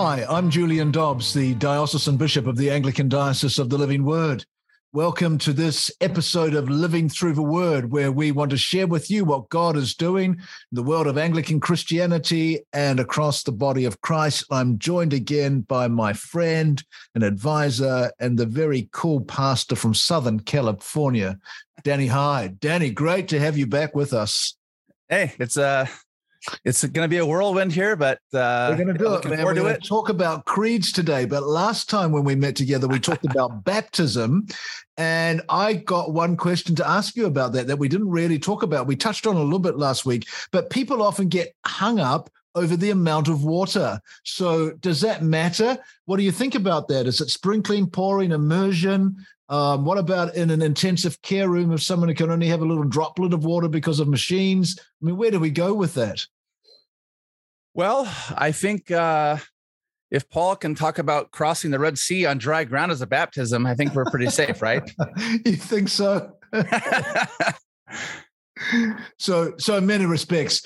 Hi, I'm Julian Dobbs, the Diocesan Bishop of the Anglican Diocese of the Living Word. Welcome to this episode of Living Through the Word, where we want to share with you what God is doing in the world of Anglican Christianity and across the body of Christ. I'm joined again by my friend and advisor and the very cool pastor from Southern California, Danny Hyde. Danny, great to have you back with us. Hey, it's uh it's going to be a whirlwind here, but uh, we're going to do it. Man. We're going to talk about creeds today. But last time when we met together, we talked about baptism, and I got one question to ask you about that that we didn't really talk about. We touched on a little bit last week, but people often get hung up over the amount of water. So, does that matter? What do you think about that? Is it sprinkling, pouring, immersion? Um, what about in an intensive care room if someone can only have a little droplet of water because of machines? I mean, where do we go with that? Well, I think uh, if Paul can talk about crossing the Red Sea on dry ground as a baptism, I think we're pretty safe, right? you think so? so, so in many respects,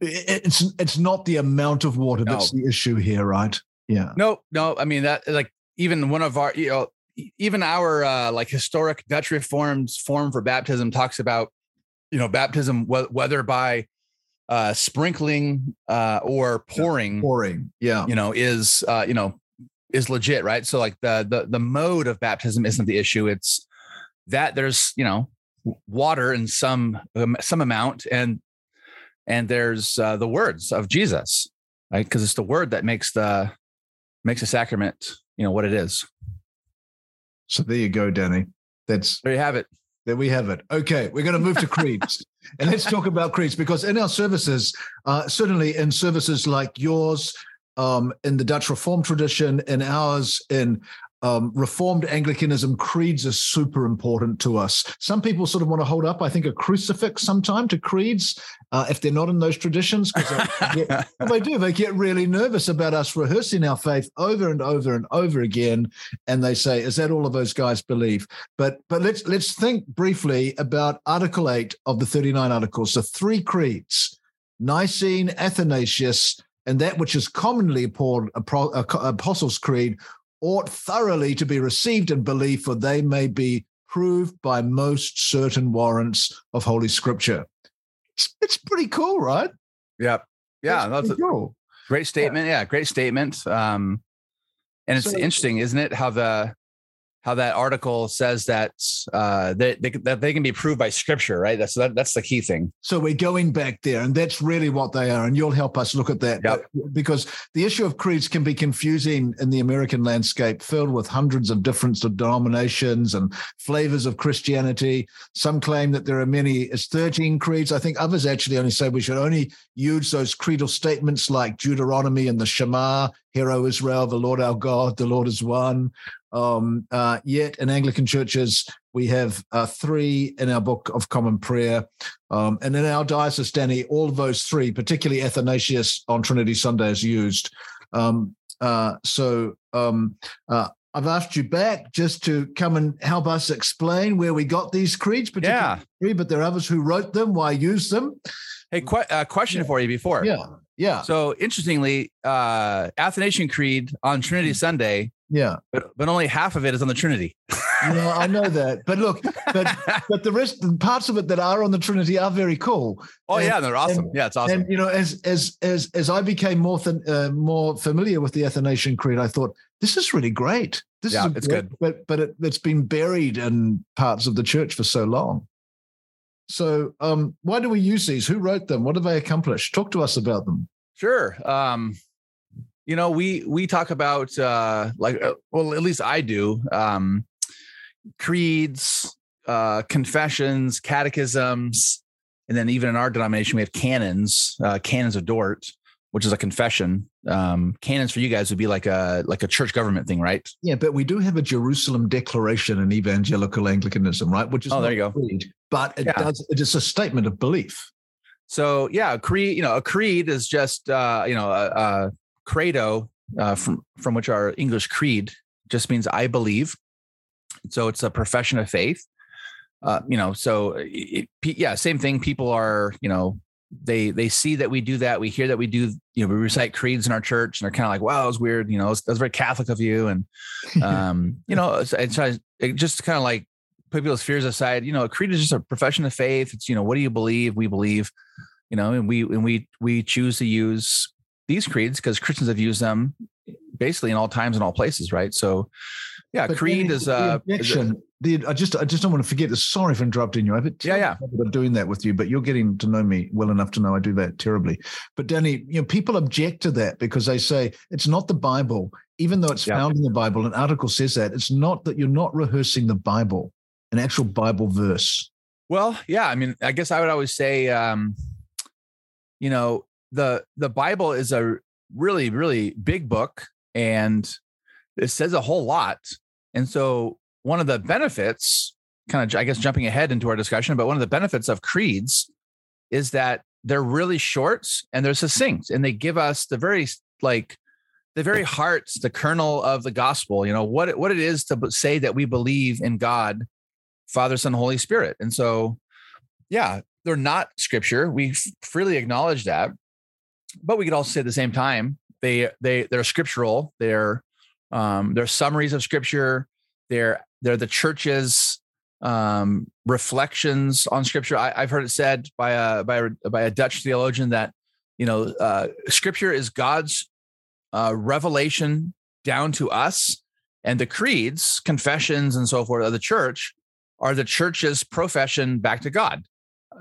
it's it's not the amount of water no. that's the issue here, right? Yeah. No, no. I mean that like even one of our you know even our uh, like historic Dutch Reformed form for baptism talks about you know baptism whether by uh, sprinkling uh, or pouring, yeah, pouring, yeah, you know, is uh, you know is legit, right? So like the the the mode of baptism isn't the issue. It's that there's you know water in some um, some amount and and there's uh, the words of Jesus, right? Because it's the word that makes the makes the sacrament, you know, what it is. So there you go, Danny. That's there you have it. There we have it. Okay, we're going to move to creeds. And let's talk about creeds because in our services, uh, certainly in services like yours, um, in the Dutch Reformed tradition, in ours, in um, Reformed Anglicanism, creeds are super important to us. Some people sort of want to hold up, I think, a crucifix sometime to creeds uh, if they're not in those traditions, because they, well, they do. They get really nervous about us rehearsing our faith over and over and over again, and they say, "Is that all of those guys believe?" But but let's let's think briefly about Article Eight of the Thirty Nine Articles, the three creeds: Nicene, Athanasius, and that which is commonly called Apostles' Creed, ought thoroughly to be received and believed, for they may be proved by most certain warrants of Holy Scripture. It's, it's pretty cool, right? Yeah. Yeah. That's, that's cool. Great statement. Yeah. yeah. Great statement. Um, and it's so, interesting, isn't it? How the how that article says that uh, they, they, that they can be proved by scripture, right? That's that, that's the key thing. So we're going back there, and that's really what they are. And you'll help us look at that yep. because the issue of creeds can be confusing in the American landscape, filled with hundreds of different denominations and flavors of Christianity. Some claim that there are many, as 13 creeds. I think others actually only say we should only use those creedal statements like Deuteronomy and the Shema Hear, O Israel, the Lord our God, the Lord is one. Um, uh, yet in Anglican churches, we have uh, three in our Book of Common Prayer. Um, and in our diocese, Danny, all of those three, particularly Athanasius on Trinity Sunday, is used. Um, uh, so um, uh, I've asked you back just to come and help us explain where we got these creeds, particularly yeah. but there are others who wrote them, why use them. Hey, qu- uh, question yeah. for you before. Yeah. Yeah. So interestingly, uh, Athanasian Creed on Trinity mm. Sunday. Yeah. But but only half of it is on the Trinity. yeah, I know that. But look, but but the rest the parts of it that are on the Trinity are very cool. Oh and, yeah, they're awesome. And, yeah, it's awesome. And you know, as as as as I became more th- uh, more familiar with the Athanasian Creed, I thought this is really great. This yeah, is it's great, good. But but it, it's been buried in parts of the church for so long. So, um, why do we use these? Who wrote them? What do they accomplish? Talk to us about them. Sure. Um, you know, we we talk about uh, like, uh, well, at least I do. Um, creeds, uh, confessions, catechisms, and then even in our denomination we have canons, uh, canons of Dort, which is a confession. Um, canons for you guys would be like a like a church government thing, right? Yeah, but we do have a Jerusalem Declaration in Evangelical Anglicanism, right? Which is oh, there you go. Creed, but it yeah. does it is a statement of belief. So yeah, a creed. You know, a creed is just uh, you know a, a credo uh, from from which our English creed just means I believe. So it's a profession of faith. Uh, you know, so it, yeah, same thing. People are you know they they see that we do that. We hear that we do, you know, we recite creeds in our church, and they're kind of like, "Wow, that was weird." You know, that's very Catholic of you, and um, you know, it's, it's, it just kind of like put people's fears aside. You know, a creed is just a profession of faith. It's you know, what do you believe? We believe, you know, and we and we we choose to use these creeds because Christians have used them basically in all times and all places, right? So, yeah, but creed is, uh, is a, the, I just I just don't want to forget this. Sorry for interrupting you. I've yeah, yeah. doing that with you, but you're getting to know me well enough to know I do that terribly. But Danny, you know, people object to that because they say it's not the Bible, even though it's yeah. found in the Bible. An article says that it's not that you're not rehearsing the Bible, an actual Bible verse. Well, yeah. I mean, I guess I would always say, um, you know, the the Bible is a really really big book, and it says a whole lot. And so one of the benefits, kind of, I guess, jumping ahead into our discussion, but one of the benefits of creeds is that they're really short and they're succinct and they give us the very, like, the very heart, the kernel of the gospel, you know, what, it, what it is to say that we believe in God, Father, Son, Holy Spirit. And so, yeah, they're not scripture. We freely acknowledge that. But we could also say at the same time, they they they're scriptural. They're um, they're summaries of scripture. They're they're the church's um, reflections on scripture. I, have heard it said by a by a by a Dutch theologian that you know uh, scripture is God's uh, revelation down to us, and the creeds, confessions, and so forth of the church are the church's profession back to God.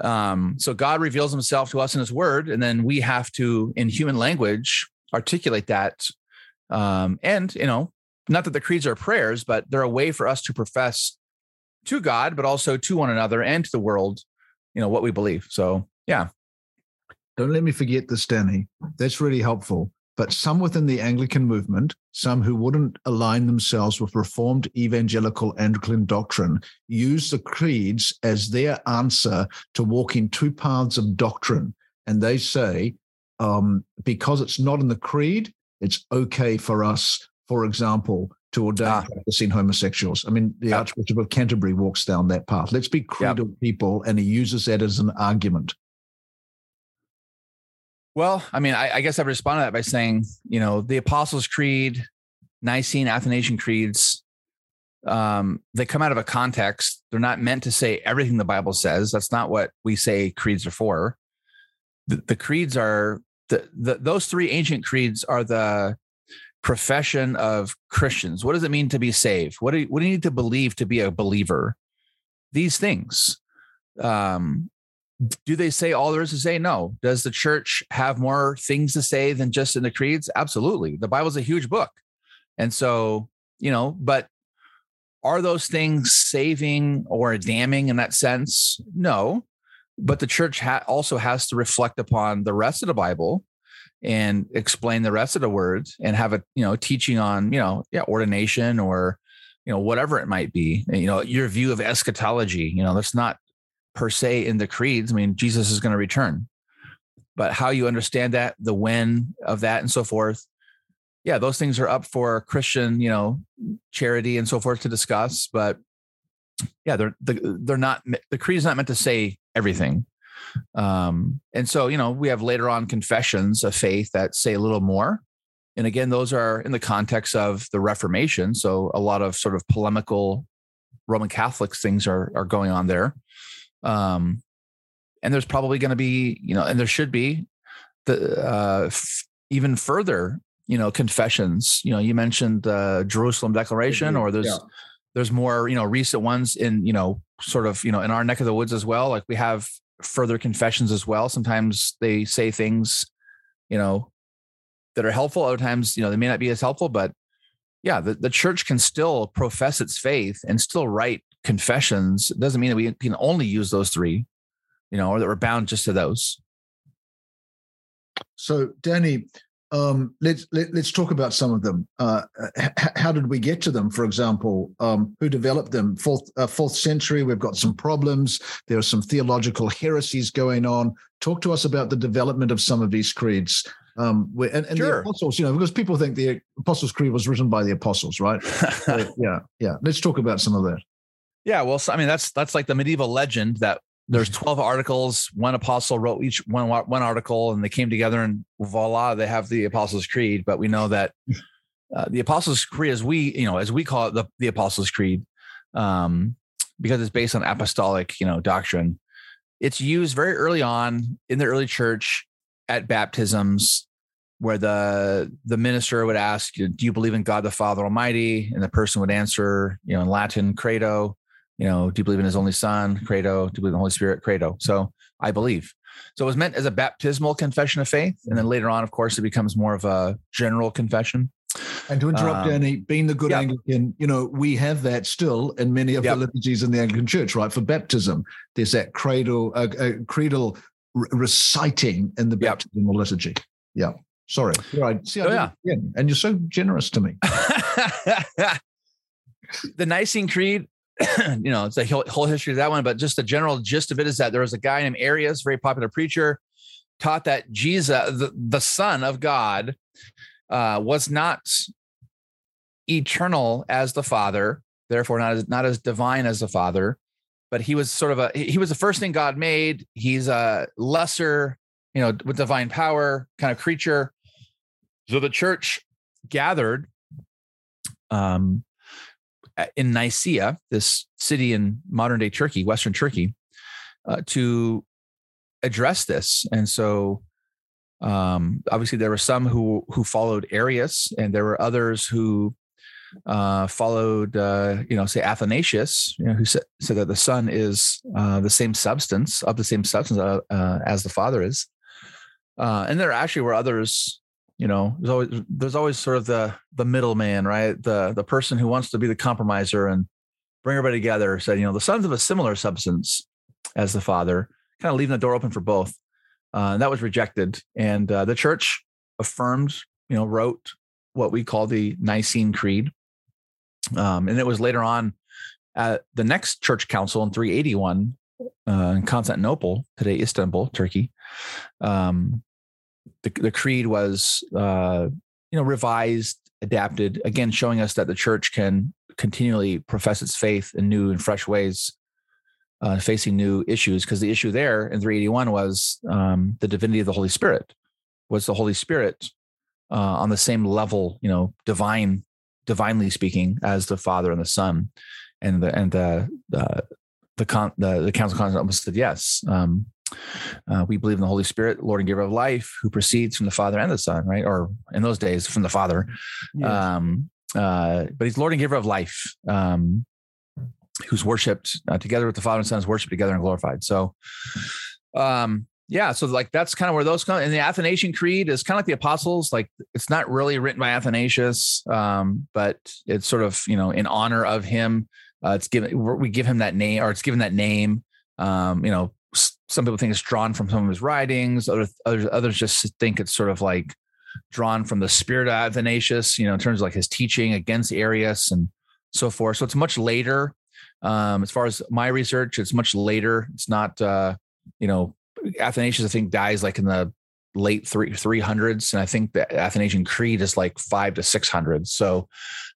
Um, so God reveals Himself to us in His Word, and then we have to, in human language, articulate that. Um, and you know, not that the creeds are prayers, but they're a way for us to profess to God, but also to one another and to the world, you know, what we believe. So, yeah. Don't let me forget this, Danny. That's really helpful. But some within the Anglican movement, some who wouldn't align themselves with Reformed evangelical Anglican doctrine, use the creeds as their answer to walking two paths of doctrine. And they say, um, because it's not in the creed, it's okay for us for example, to ordain ah. practicing homosexuals. I mean, the Archbishop of Canterbury walks down that path. Let's be creedal yep. people, and he uses that as an argument. Well, I mean, I, I guess I've responded to that by saying, you know, the Apostles' Creed, Nicene, Athanasian creeds, um, they come out of a context. They're not meant to say everything the Bible says. That's not what we say creeds are for. The, the creeds are the, the those three ancient creeds are the profession of Christians. What does it mean to be saved? What do you, what do you need to believe to be a believer? These things. Um, do they say all there is to say? No. Does the church have more things to say than just in the creeds? Absolutely. The Bible's a huge book. And so, you know, but are those things saving or damning in that sense? No. But the church ha- also has to reflect upon the rest of the Bible and explain the rest of the words and have a you know teaching on you know yeah ordination or you know whatever it might be. You know your view of eschatology you know that's not per se in the creeds. I mean jesus is going to return. But how you understand that the when of that and so forth yeah those things are up for christian you know charity and so forth to discuss. But yeah they're they're not the creed is not meant to say everything um, and so, you know, we have later on confessions of faith that say a little more. And again, those are in the context of the Reformation. So a lot of sort of polemical Roman Catholics things are are going on there. Um, and there's probably going to be, you know, and there should be the uh, f- even further, you know, confessions. You know, you mentioned the Jerusalem Declaration, or there's yeah. There's more, you know, recent ones in, you know, sort of, you know, in our neck of the woods as well. Like we have further confessions as well. Sometimes they say things, you know, that are helpful. Other times, you know, they may not be as helpful, but yeah, the, the church can still profess its faith and still write confessions. It doesn't mean that we can only use those three, you know, or that we're bound just to those. So, Danny, um, let's let, us let us talk about some of them. Uh, h- how did we get to them? For example, um, who developed them? Fourth uh, fourth century. We've got some problems. There are some theological heresies going on. Talk to us about the development of some of these creeds. Um, and, and sure. the apostles, you know, because people think the Apostles' Creed was written by the apostles, right? so, yeah, yeah. Let's talk about some of that. Yeah, well, so, I mean, that's that's like the medieval legend that there's 12 articles. One apostle wrote each one one article, and they came together, and voila, they have the Apostles' Creed. But we know that uh, the Apostles' Creed, as we you know, as we call it, the, the Apostles' Creed, um, because it's based on apostolic you know doctrine. It's used very early on in the early church at baptisms, where the the minister would ask, "Do you believe in God the Father Almighty?" and the person would answer, you know, in Latin, "Credo." You know, do you believe in his only son, credo? Do you believe in the Holy Spirit, credo? So I believe. So it was meant as a baptismal confession of faith. And then later on, of course, it becomes more of a general confession. And to interrupt, um, Danny, being the good yep. Anglican, you know, we have that still in many of yep. the liturgies in the Anglican Church, right? For baptism, there's that creedal, uh, uh, creedal re- reciting in the baptismal yep. liturgy. Yeah. Sorry. Right. See, oh, yeah. And you're so generous to me. the Nicene Creed you know, it's a whole history of that one, but just the general gist of it is that there was a guy named Arius, very popular preacher, taught that Jesus, the, the Son of God, uh, was not eternal as the Father, therefore not as not as divine as the Father, but he was sort of a he was the first thing God made. He's a lesser, you know, with divine power kind of creature. So the church gathered um in Nicaea, this city in modern day Turkey, Western Turkey, uh, to address this. And so, um, obviously, there were some who who followed Arius, and there were others who uh, followed, uh, you know, say Athanasius, you know, who said, said that the Son is uh, the same substance of the same substance uh, uh, as the Father is. and there actually were others you know there's always there's always sort of the the middleman right? The the person who wants to be the compromiser and bring everybody together said you know the sons of a similar substance as the father kind of leaving the door open for both. Uh, and that was rejected. And uh, the church affirmed you know wrote what we call the nicene creed. Um, and it was later on at the next church council in 381 uh, in constantinople today istanbul turkey. Um, the, the creed was uh, you know revised adapted again showing us that the church can continually profess its faith in new and fresh ways uh, facing new issues because the issue there in 381 was um, the divinity of the holy spirit. Was the holy spirit uh, on the same level you know divine divinely speaking as the father and the son? And the and the the the, con, the, the council almost said yes. Um, uh, we believe in the Holy Spirit, Lord and giver of life, who proceeds from the Father and the Son, right? Or in those days, from the Father. Yes. Um, uh, but he's Lord and giver of life, um, who's worshipped uh, together with the Father and Son, is worshipped together and glorified. So, um, yeah, so like that's kind of where those come. And the Athanasian Creed is kind of like the Apostles. Like it's not really written by Athanasius, um, but it's sort of you know in honor of him. Uh, it's given we give him that name, or it's given that name. Um, you know, some people think it's drawn from some of his writings. Other, others, others just think it's sort of like drawn from the spirit of Athanasius, you know, in terms of like his teaching against Arius and so forth. So it's much later. Um, as far as my research, it's much later. It's not, uh, you know, Athanasius, I think, dies like in the late three three hundreds, and I think the Athanasian Creed is like five to six hundred. So,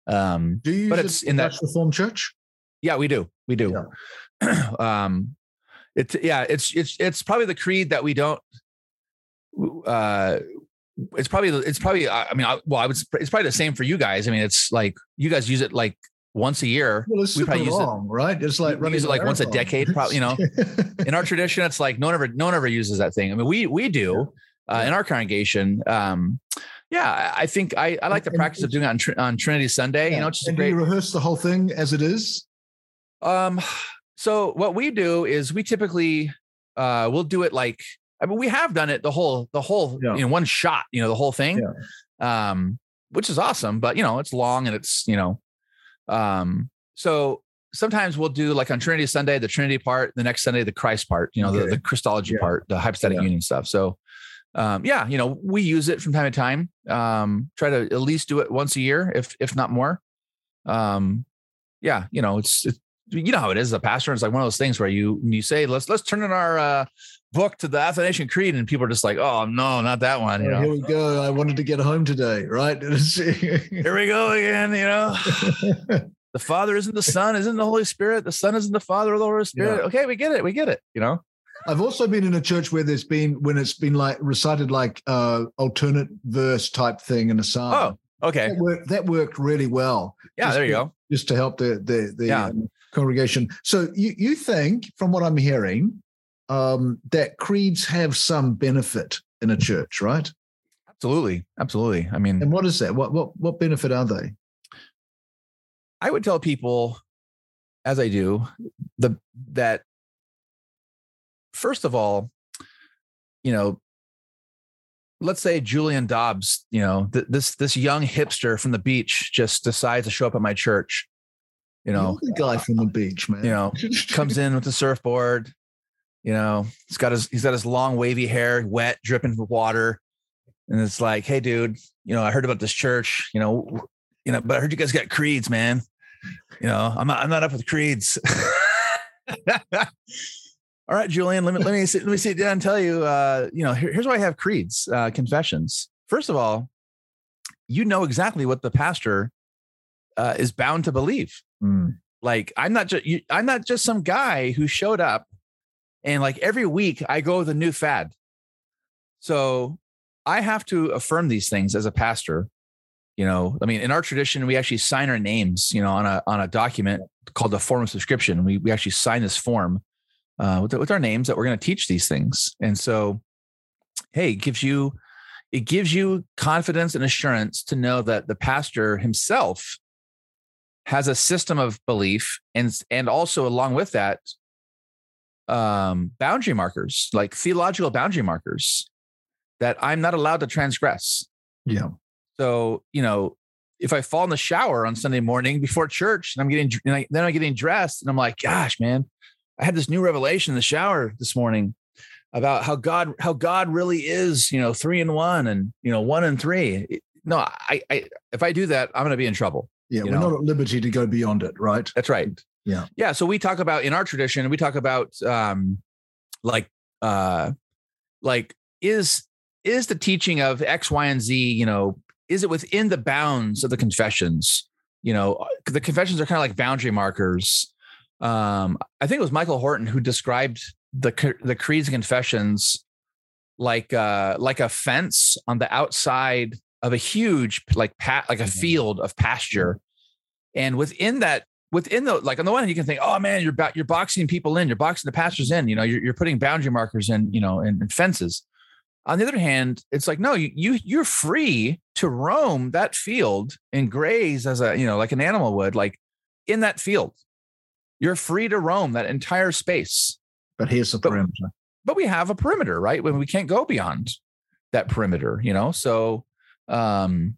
um, do you but it's in that Reformed Church? Yeah, we do. We do. Yeah. um, it's yeah it's it's it's probably the creed that we don't uh it's probably it's probably i mean well i would it's probably the same for you guys. I mean it's like you guys use it like once a year. Well, it's we probably long, use it right? It's like running use it like once a decade probably you know? In our tradition it's like no one ever no one ever uses that thing. I mean we we do uh, in our congregation. Um yeah i think i i like the practice of doing it on, on trinity sunday yeah. you know just and great, do you rehearse the whole thing as it is? Um so what we do is we typically uh we'll do it like I mean we have done it the whole the whole yeah. in one shot, you know, the whole thing. Yeah. Um which is awesome, but you know, it's long and it's, you know, um so sometimes we'll do like on Trinity Sunday, the Trinity part, the next Sunday, the Christ part, you know, the, the Christology yeah. part, the hypostatic union stuff. So um, yeah, you know, we use it from time to time. Um, try to at least do it once a year, if if not more. Um, yeah, you know, it's, it's you know how it is as a pastor. It's like one of those things where you you say let's let's turn in our uh, book to the Athanasian Creed, and people are just like, oh no, not that one. You know? Here we go. I wanted to get home today, right? here we go again. You know. the Father isn't the Son, isn't the Holy Spirit. The Son isn't the Father or the Holy Spirit. Yeah. Okay, we get it. We get it. You know. I've also been in a church where there's been when it's been like recited like uh alternate verse type thing in a psalm. Oh, okay. that worked, that worked really well. Yeah, Just there you to- go. Just to help the the the Yeah. um, congregation. So you you think, from what I'm hearing, um, that creeds have some benefit in a church, right? Absolutely, absolutely. I mean, And what is that? What what what benefit are they? I would tell people, as I do, the that first of all, you know, let's say Julian Dobbs, you know, th- this this young hipster from the beach just decides to show up at my church. You know, the guy from the beach, man. you know, comes in with the surfboard. You know, he's got his he's got his long wavy hair, wet, dripping with water, and it's like, hey, dude, you know, I heard about this church. You know, you know, but I heard you guys got creeds, man. You know, I'm not I'm not up with creeds. All right, Julian, let me let me sit, let me sit down and tell you. Uh, you know, here- here's why I have creeds, uh, confessions. First of all, you know exactly what the pastor uh, is bound to believe Mm. like i'm not just i'm not just some guy who showed up and like every week i go with a new fad. So i have to affirm these things as a pastor you know? I mean in our tradition we actually sign our names you know on a on a document called the form of subscription. We, we actually sign this form uh, with, with our names that we're going to teach these things. And so hey it gives you it gives you confidence and assurance to know that the pastor himself has a system of belief and and also along with that um boundary markers like theological boundary markers that i'm not allowed to transgress. Yeah. so you know if i fall in the shower on sunday morning before church and i'm getting and I, then i'm getting dressed and i'm like gosh man i had this new revelation in the shower this morning about how god how god really is you know three and one and you know one and three. No i i if i do that i'm going to be in trouble Yeah. We're know? not at liberty to go beyond it, right? That's right. Yeah. Yeah. So we talk about in our tradition, we talk about um like uh like is is the teaching of X, Y, and Z, you know, is it within the bounds of the confessions? You know, the confessions are kind of like boundary markers. Um, I think it was Michael Horton who described the the creeds and confessions like uh like a fence on the outside of a huge like pat like a mm-hmm. field of pasture mm-hmm. and within that within the like on the one hand you can think oh man you're ba- you're boxing people in you're boxing the pastors in you know you're, you're putting boundary markers in you know and, and fences on the other hand it's like no you, you you're free to roam that field and graze as a you know like an animal would like in that field you're free to roam that entire space But here's the But- perimeter. but we have a perimeter, right? When we can't go beyond that perimeter, you know. So, um,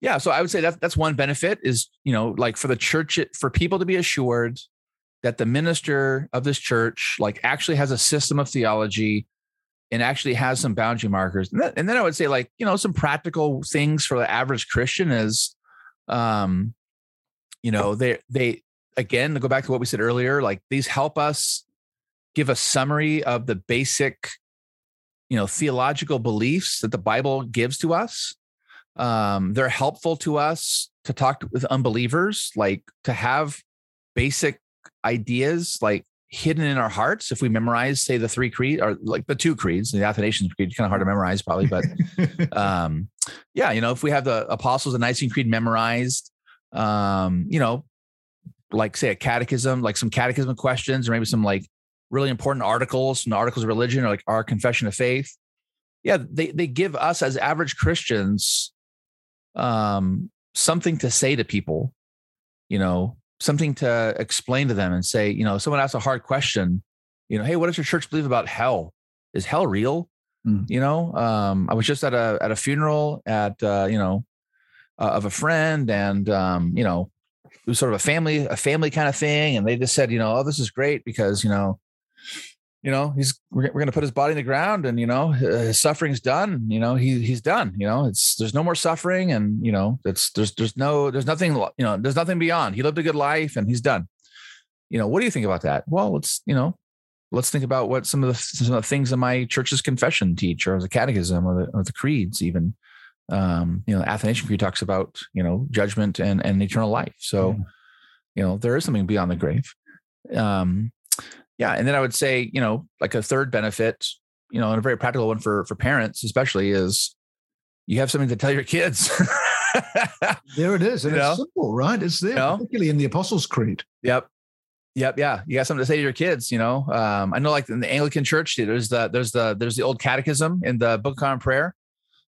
yeah. So I would say that that's one benefit is you know like for the church for people to be assured that the minister of this church like actually has a system of theology and actually has some boundary markers. And then, and then I would say like you know some practical things for the average Christian is, um, you know they they again to go back to what we said earlier like these help us give a summary of the basic you know theological beliefs that the bible gives to us um, they're helpful to us to talk with unbelievers like to have basic ideas like hidden in our hearts. If we memorize say the three creeds or like the two creeds the athanasian creed kind of hard to memorize probably but um yeah you know if we have the apostles and nicene creed memorized um you know like say a catechism like some catechism questions or maybe some like really important articles from the articles of religion or like our confession of faith yeah they they give us as average christians um something to say to people you know something to explain to them and say you know someone asks a hard question you know hey what does your church believe about hell? Is hell real? Mm. you know um i was just at a at a funeral at uh you know uh, of a friend and um you know it was sort of a family a family kind of thing. And they just said you know oh this is great because you know you know he's we're, we're going to put his body in the ground and you know his suffering's done you know he he's done you know it's there's no more suffering and you know it's there's there's no there's nothing you know there's nothing beyond he lived a good life and he's done you know what do you think about that well let's you know let's think about what some of the some of the things in my church's confession teach or the catechism or the, or the creeds even um you know athanasian creed talks about you know judgment and and eternal life so you know, there is something beyond the grave. Um, yeah. And then I would say, you know, like a third benefit, you know, and a very practical one for, for parents, especially is you have something to tell your kids. there it is. And You it's know? simple, right? It's there, You know? particularly in the Apostles' Creed. Yep. Yep. Yeah. You got something to say to your kids, you know? Um, I know like in the Anglican church, there's the, there's the, there's the old catechism in the book of common prayer.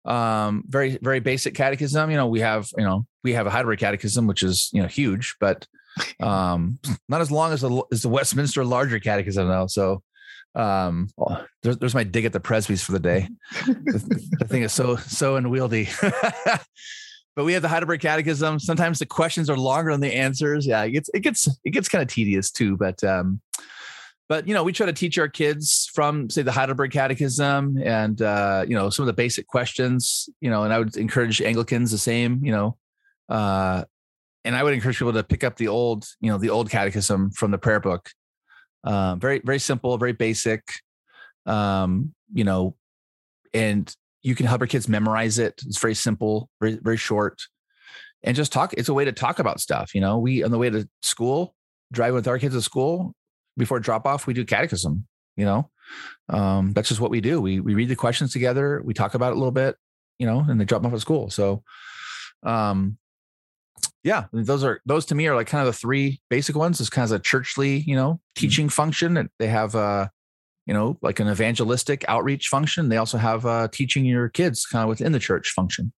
Um, very, very basic catechism. You know, we have, you know, we have a Heidelberg catechism, which is, you know, huge, but, um, not as long as the, as the Westminster larger catechism though. So, um, there's, there's my dig at the Presbys for the day. the, the thing is so, so unwieldy. but we have the Heidelberg Catechism. Sometimes the questions are longer than the answers. Yeah, it gets it gets it gets kind of tedious too. But um, but you know, we try to teach our kids from say the Heidelberg Catechism and uh, you know some of the basic questions. You know, and I would encourage Anglicans the same. You know, uh, and I would encourage people to pick up the old you know the old Catechism from the prayer book. Uh, very very simple, very basic. Um, you know, and you can help your kids memorize it. It's very simple, very very short, and just talk. It's a way to talk about stuff. You know, we on the way to school, driving with our kids to school before drop off, we do catechism. You know, um, that's just what we do. We we read the questions together. We talk about it a little bit. You know, and they drop off at school. So, um, yeah, those are those to me are like kind of the three basic ones. It's kind of a churchly, you know, teaching function. And They have uh you know, like an evangelistic outreach function. They also have uh, teaching your kids kind of within the church function.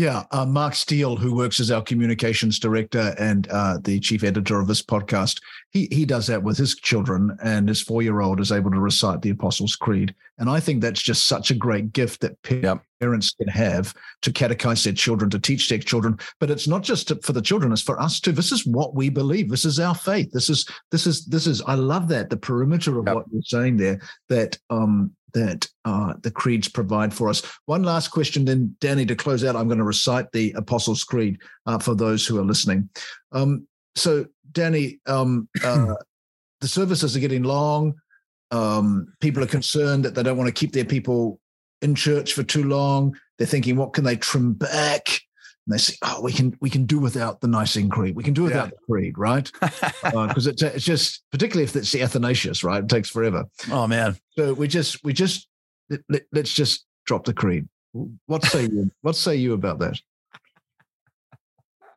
Yeah, uh, Mark Steele, who works as our communications director and uh, the chief editor of this podcast, he he does that with his children, and his four year old is able to recite the Apostles' Creed. And I think that's just such a great gift that pa- Yep. parents can have to catechize their children, to teach their children. But it's not just for the children; it's for us too. This is what we believe. This is our faith. This is this is this is. I love that the perimeter of Yep. what you're saying there. That um that uh, the creeds provide for us. One last question, then Danny, to close out, I'm going to recite the Apostles' Creed uh, for those who are listening. Um, so, Danny, um, uh, the services are getting long. Um, people are concerned that they don't want to keep their people in church for too long. They're thinking, what can they trim back? And they say, oh, we can we can do without the Nicene Creed. We can do without Yeah. the creed, right? Uh, because it's, it's just, particularly if it's the Athanasius, right? It takes forever. oh man, So we just we just let, let- let's just drop the creed. What say you? What say you about that?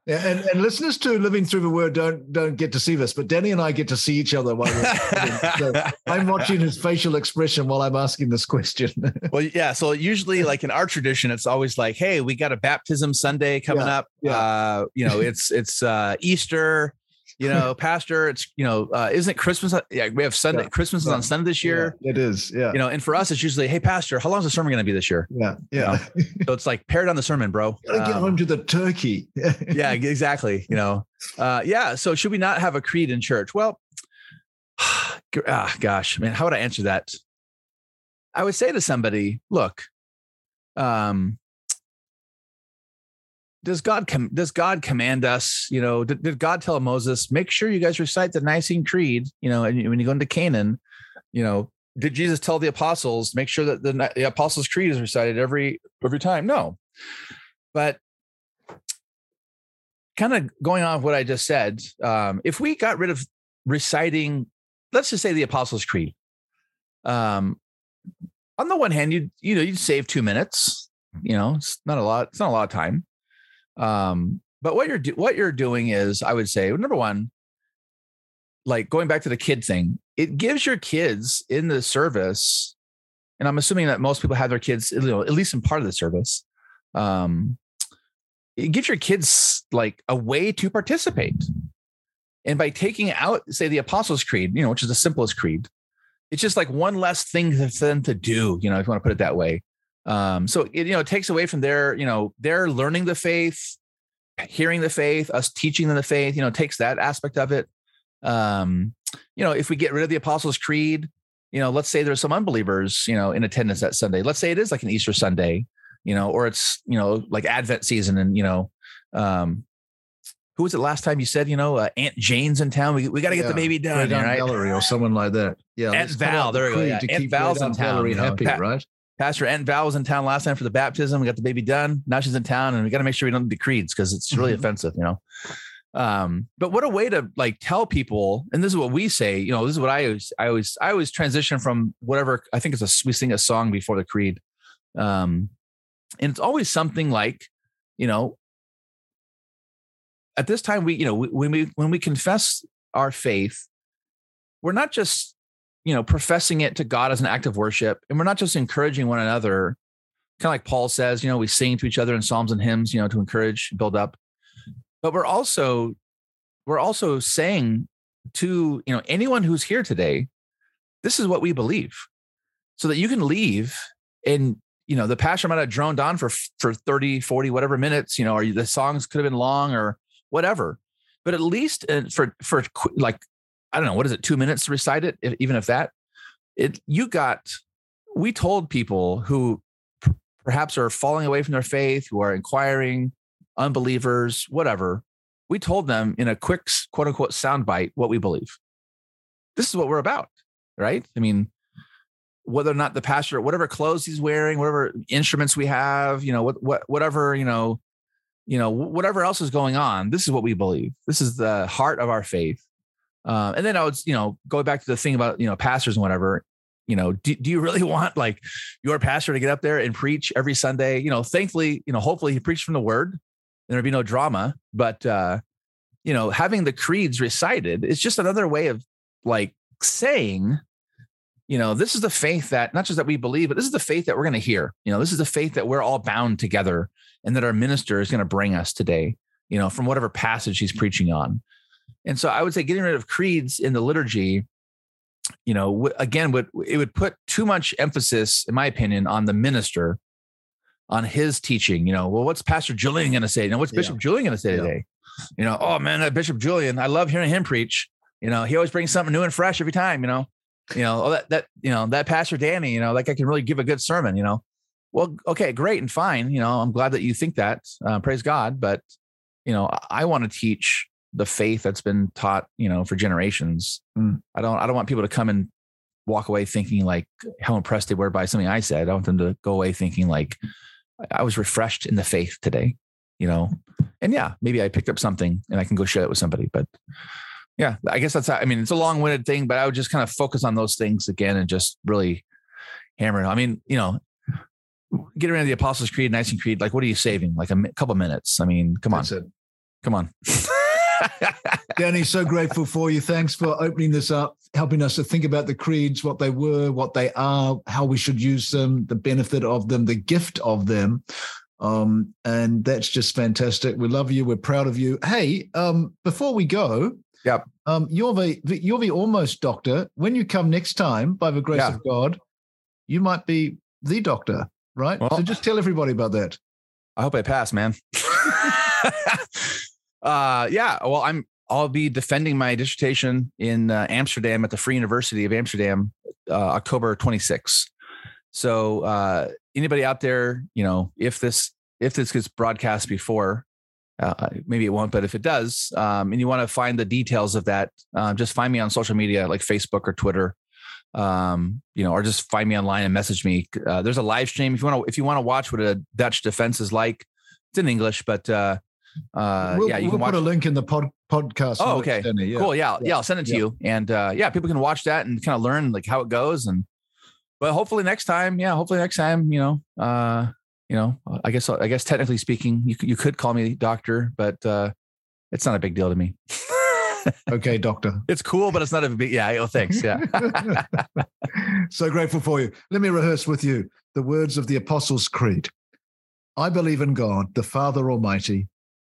Yeah, and, and listeners to Living Through the Word don't don't get to see this, but Danny and I get to see each other while we're so I'm watching his facial expression while I'm asking this question. well, yeah. So usually, like in our tradition, it's always like, "Hey, we got a baptism Sunday coming Yeah, up. yeah. Uh, you know, it's it's uh, Easter. You know, Pastor, it's you know, uh, isn't Christmas? Yeah, we have Sunday. Yeah, Christmas is yeah, on Sunday this year. Yeah, it is. Yeah, You know, and for us, it's usually, "Hey, Pastor, how long is the sermon going to be this year?" yeah, yeah. So it's like pare down the sermon, bro. Gotta get Um, home to the turkey. yeah exactly you know uh yeah so should we not have a creed in church well ah, gosh man how would i answer that i would say to somebody look um does god com- does god command us you know did, did god tell moses make sure you guys recite the nicene creed you know and when you go into canaan you know did jesus tell the apostles make sure that the, the apostles creed is recited every every time no but kind of going on what I just said, um, if we got rid of reciting, let's just say the Apostles' Creed, um, on the one hand, you you know you'd save two minutes. You know, it's not a lot. It's not a lot of time. Um, but what you're do- what you're doing is, I would say, number one, like going back to the kid thing, it gives your kids in the service, and I'm assuming that most people have their kids, you know, at least in part of the service. Um, it gives your kids like a way to participate. And by taking out, say, the Apostles' Creed, you know, which is the simplest creed, it's just like one less thing for them to do, you know, if you want to put it that way. Um, so it, you know, it takes away from their, you know, their learning the faith, hearing the faith, us teaching them the faith, you know, takes that aspect of it. Um, you know, if we get rid of the Apostles' Creed, you know, let's say there's some unbelievers, you know, in attendance that Sunday. Let's say it is like an Easter Sunday, you know, or it's, you know, like Advent season and, you know, um, who was it last time you said, you know, uh, Aunt Jane's in town. We, we got to get Yeah, the baby done, right? Gallery or someone like that. Yeah, Aunt Val, there we go, yeah. Aunt Val's in town, Gallery you know. happy, Pat- right? Pastor Aunt Val was in town last time for the baptism. We got the baby done. Now she's in town, and we got to make sure we don't do creeds because it's really Mhm. offensive, you know. Um, but what a way to like tell people, and this is what we say, you know, this is what I always, I always, I always transition from whatever I think it's a we sing a song before the creed. Um, and it's always something like, you know, at this time we, you know, when we when we confess our faith, we're not just, you know, professing it to God as an act of worship, and we're not just encouraging one another, kind of like Paul says, you know, we sing to each other in psalms and hymns, you know, to encourage, build up. But we're also we're also saying to you know anyone who's here today this is what we believe. So that you can leave and you know the pastor might have droned on for for 30 40 whatever minutes you know or the songs could have been long or whatever. But at least uh, for for like i don't know what is it two minutes to recite it even if that it you got we told people who perhaps are falling away from their faith who are inquiring unbelievers, whatever, we told them in a quick quote unquote soundbite what we believe. This is what we're about, right? I mean, whether or not the pastor, whatever clothes he's wearing, whatever instruments we have, you know, what, what, whatever, you know, you know, whatever else is going on, this is what we believe. This is the heart of our faith. Uh, and then I would, you know, go back to the thing about, you know, pastors and whatever, you know, do, do you really want like your pastor to get up there and preach every Sunday? You know, thankfully, you know, hopefully he preached from the word and there'd be no drama. But uh, you know, having the creeds recited is just another way of like saying, you know, this is the faith that not just that we believe, but this is the faith that we're going to hear. You know, this is the faith that we're all bound together and that our minister is going to bring us today, you know, from whatever passage he's preaching on. And so I would say getting rid of creeds in the liturgy, you know, again, would it would put too much emphasis, in my opinion, on the minister on his teaching. You know, well, what's Pastor Julian going to say? You know, what's Bishop Julian going to say yeah. today? You know, oh man, Bishop Julian, I love hearing him preach. You know, he always brings something new and fresh every time. You know, you know, oh, that that you know that Pastor Danny, you know, like I can really give a good sermon. You know, well, okay, great and fine. You know, I'm glad that you think that. Uh, praise God, but you know, I, I want to teach the faith that's been taught, you know, for generations. Mm. I don't I don't want people to come and walk away thinking like how impressed they were by something I said. I want them to go away thinking like, I was refreshed in the faith today, you know, and yeah, maybe I picked up something and I can go share it with somebody. But yeah, I guess that's, I mean, it's a long winded thing, but I would just kind of focus on those things again and just really hammer it. I mean, you know, get of the Apostles' Creed, Nicene Creed, like what are you saving? Like a couple minutes. I mean, come on. Come on. Danny, so grateful for you. Thanks for opening this up, helping us to think about the creeds, what they were, what they are, how we should use them, the benefit of them, the gift of them. Um, and that's just fantastic. We love you. We're proud of you. Hey, um, before we go, yep. Um, you're the you're the almost doctor. When you come next time, by the grace yeah. of God, you might be the doctor, right? Well, so just tell everybody about that. I hope I pass, man. uh, yeah. Well, I'm. I'll be defending my dissertation in uh, Amsterdam at the Free University of Amsterdam, uh, October 26th. So uh, anybody out there, you know, if this if this gets broadcast before, uh, maybe it won't, but if it does, um, and you want to find the details of that, uh, just find me on social media like Facebook or Twitter, um, you know, or just find me online and message me. Uh, there's a live stream if you want to if you want to watch what a Dutch defense is like. It's in English, but uh, we'll, yeah, you we'll can watch. put a link in the pod, podcast. Oh, okay, yeah. cool. Yeah, yeah, I'll send it to yeah. you, and uh, yeah, people can watch that and kind of learn like how it goes, and but hopefully next time, yeah, hopefully next time, you know, uh, you know, I guess I guess technically speaking, you you could call me doctor, but uh, it's not a big deal to me. okay, doctor. It's cool, but it's not a big. Yeah. Oh, thanks. Yeah. so grateful for you. Let me rehearse with you the words of the Apostles' Creed. I believe in God, the Father Almighty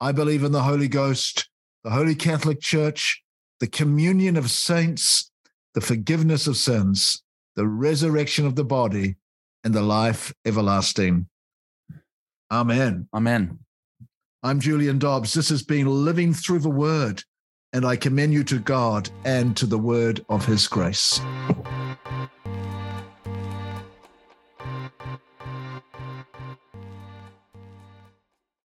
I believe in the Holy Ghost, the Holy Catholic Church, the communion of saints, the forgiveness of sins, the resurrection of the body, and the life everlasting. Amen. Amen. I'm Julian Dobbs. This has been Living Through the Word, and I commend you to God and to the word of His grace.